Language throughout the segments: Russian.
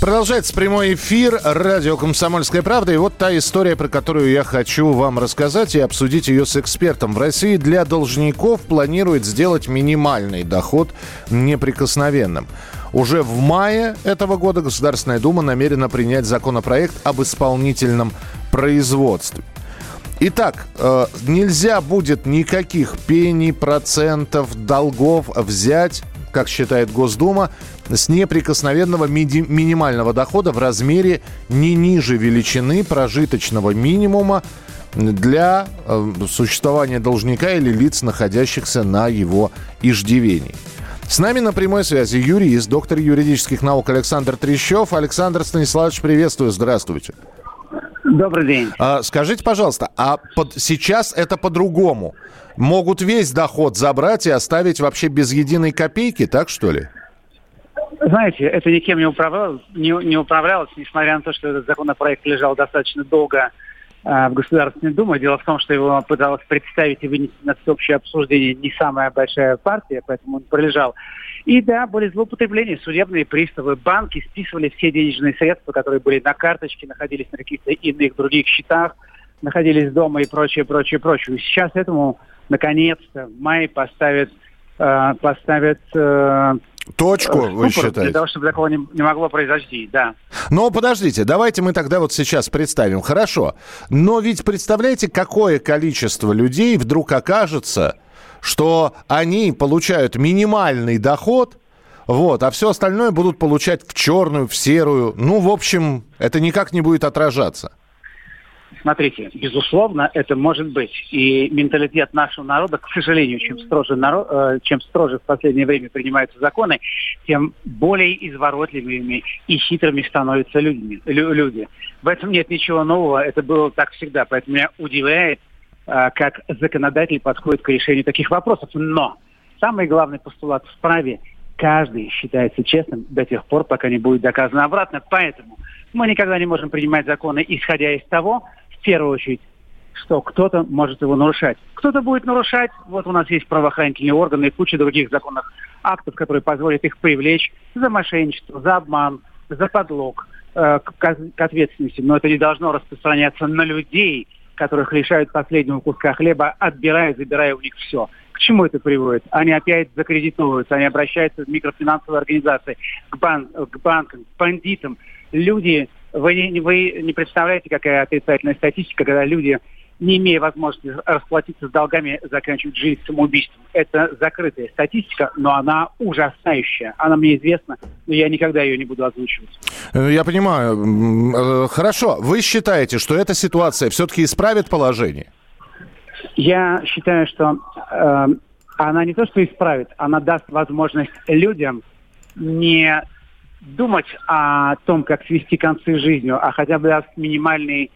Продолжается прямой эфир радио «Комсомольская правда». И вот та история, про которую я хочу вам рассказать и обсудить ее с экспертом. В России для должников планирует сделать минимальный доход неприкосновенным. Уже в мае этого года Государственная Дума намерена принять законопроект об исполнительном производстве. Итак, э, нельзя будет никаких пений, процентов, долгов взять как считает Госдума, с неприкосновенного ми- минимального дохода в размере не ниже величины прожиточного минимума для э, существования должника или лиц, находящихся на его иждивении. С нами на прямой связи юрист, доктор юридических наук Александр Трещев. Александр Станиславович, приветствую, здравствуйте. Добрый день. А, скажите, пожалуйста, а под, сейчас это по-другому? Могут весь доход забрать и оставить вообще без единой копейки, так что ли? Знаете, это никем не управлялось, не, не управлялось, несмотря на то, что этот законопроект лежал достаточно долго в Государственной Думе. Дело в том, что его пыталась представить и вынести на всеобщее обсуждение не самая большая партия, поэтому он пролежал. И да, были злоупотребления, судебные приставы, банки списывали все денежные средства, которые были на карточке, находились на каких-то иных других счетах, находились дома и прочее, прочее, прочее. И сейчас этому наконец-то в мае поставят, э, поставят э, Точку, вы ступор считаете? Для того, чтобы такого не, не могло произойти, да. Но подождите, давайте мы тогда вот сейчас представим. Хорошо. Но ведь представляете, какое количество людей вдруг окажется, что они получают минимальный доход, вот, а все остальное будут получать в черную, в серую. Ну, в общем, это никак не будет отражаться. Смотрите, безусловно, это может быть. И менталитет нашего народа, к сожалению, чем строже, наро- э, чем строже в последнее время принимаются законы, тем более изворотливыми и хитрыми становятся людьми, лю- люди. В этом нет ничего нового, это было так всегда. Поэтому меня удивляет, э, как законодатель подходит к решению таких вопросов. Но самый главный постулат в праве каждый считается честным до тех пор, пока не будет доказано обратно. Поэтому мы никогда не можем принимать законы, исходя из того, в первую очередь, что кто-то может его нарушать. Кто-то будет нарушать, вот у нас есть правоохранительные органы и куча других законных актов, которые позволят их привлечь за мошенничество, за обман, за подлог э, к, к ответственности. Но это не должно распространяться на людей, которых лишают последнего куска хлеба, отбирая, забирая у них все. К чему это приводит? Они опять закредитовываются, они обращаются в микрофинансовые организации, к, бан к банкам, к бандитам. Люди, вы не, вы не представляете, какая отрицательная статистика, когда люди, не имея возможности расплатиться с долгами, заканчивают жизнь самоубийством. Это закрытая статистика, но она ужасающая. Она мне известна, но я никогда ее не буду озвучивать. Э, Я понимаю. Э, Хорошо. Вы считаете, что эта ситуация все-таки исправит положение? Я считаю, что э, она не то что исправит, она даст возможность людям не думать о том, как свести концы с жизнью, а хотя бы даст минимальный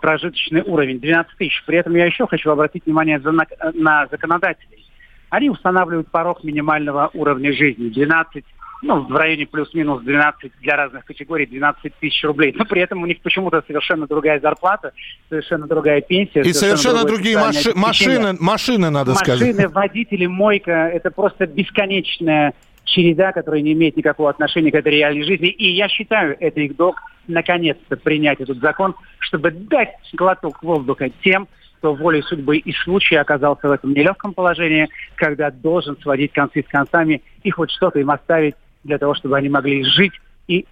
прожиточный уровень 12 тысяч. При этом я еще хочу обратить внимание на, на законодателей. Они устанавливают порог минимального уровня жизни 12 ну, в районе плюс-минус 12 для разных категорий, 12 тысяч рублей. Но при этом у них почему-то совершенно другая зарплата, совершенно другая пенсия. И совершенно другое другие маши- машины, машины, надо Машины, сказать. водители, мойка – это просто бесконечная череда, которая не имеет никакого отношения к этой реальной жизни. И я считаю, это их долг наконец-то принять этот закон, чтобы дать глоток воздуха тем, кто волей судьбы и случая оказался в этом нелегком положении, когда должен сводить концы с концами и хоть что-то им оставить для того, чтобы они могли жить и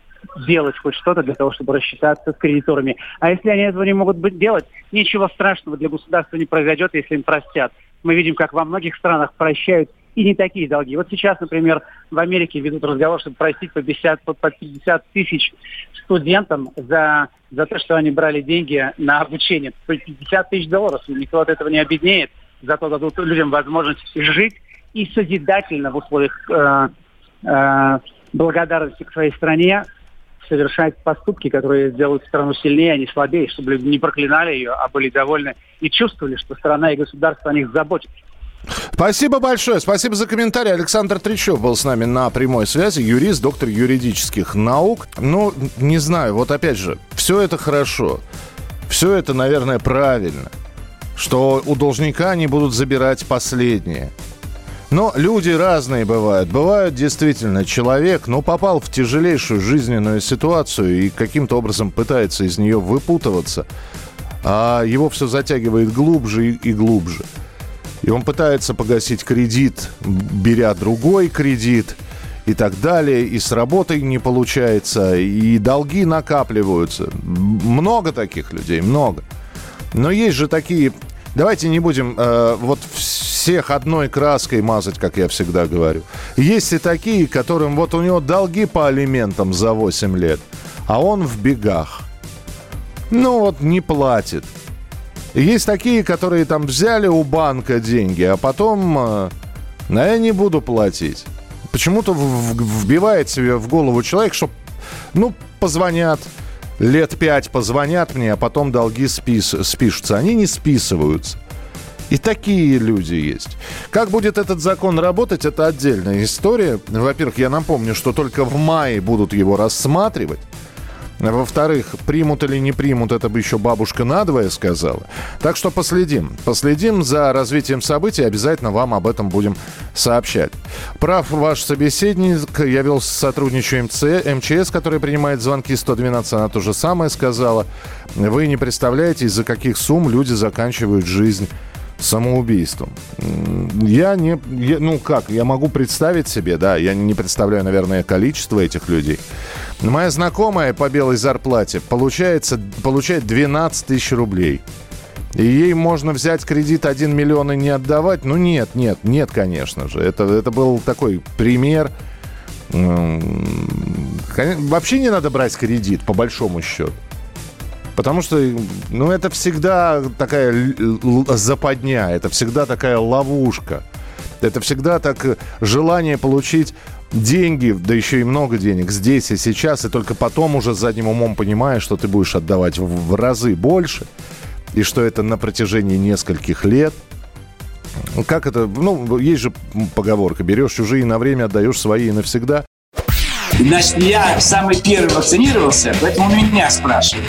делать хоть что-то для того, чтобы рассчитаться с кредиторами. А если они этого не могут быть делать, ничего страшного для государства не произойдет, если им простят. Мы видим, как во многих странах прощают и не такие долги. Вот сейчас, например, в Америке ведут разговор, чтобы простить по 50, по по 50 тысяч студентам за, за то, что они брали деньги на обучение. По 50 тысяч долларов. Никто от этого не обеднеет. Зато дадут людям возможность жить и созидательно в условиях э, э, благодарности к своей стране совершать поступки, которые сделают страну сильнее, а не слабее, чтобы люди не проклинали ее, а были довольны и чувствовали, что страна и государство о них заботятся. Спасибо большое. Спасибо за комментарий. Александр Тричев был с нами на прямой связи. Юрист, доктор юридических наук. Ну, не знаю, вот опять же, все это хорошо. Все это, наверное, правильно. Что у должника они будут забирать последнее. Но люди разные бывают. Бывают действительно человек, ну, попал в тяжелейшую жизненную ситуацию и каким-то образом пытается из нее выпутываться, а его все затягивает глубже и глубже. И он пытается погасить кредит, беря другой кредит и так далее. И с работой не получается, и долги накапливаются. Много таких людей, много. Но есть же такие... Давайте не будем э, вот всех одной краской мазать, как я всегда говорю. Есть и такие, которым вот у него долги по алиментам за 8 лет, а он в бегах. Ну вот не платит. Есть такие, которые там взяли у банка деньги, а потом, ну, я не буду платить. Почему-то вбивает себе в голову человек, что, ну, позвонят, лет пять позвонят мне, а потом долги спис, спишутся. Они не списываются. И такие люди есть. Как будет этот закон работать, это отдельная история. Во-первых, я напомню, что только в мае будут его рассматривать. Во-вторых, примут или не примут, это бы еще бабушка надвое сказала. Так что последим. Последим за развитием событий. Обязательно вам об этом будем сообщать. Прав ваш собеседник. Я вел сотрудничаю МЦ, МЧС, который принимает звонки 112. Она то же самое сказала. Вы не представляете, из-за каких сумм люди заканчивают жизнь самоубийством. Я не... Я, ну как, я могу представить себе, да, я не представляю, наверное, количество этих людей. Моя знакомая по белой зарплате получается, получает 12 тысяч рублей. И ей можно взять кредит 1 миллион и не отдавать? Ну нет, нет, нет, конечно же. Это, это был такой пример. Вообще не надо брать кредит, по большому счету. Потому что, ну, это всегда такая западня, это всегда такая ловушка. Это всегда так э, желание получить деньги, да еще и много денег здесь и сейчас, и только потом уже задним умом понимаешь, что ты будешь отдавать в, разы больше, и что это на протяжении нескольких лет. Как это? Ну, есть же поговорка, берешь чужие на время, отдаешь свои навсегда. Значит, я самый первый вакцинировался, поэтому меня спрашивают.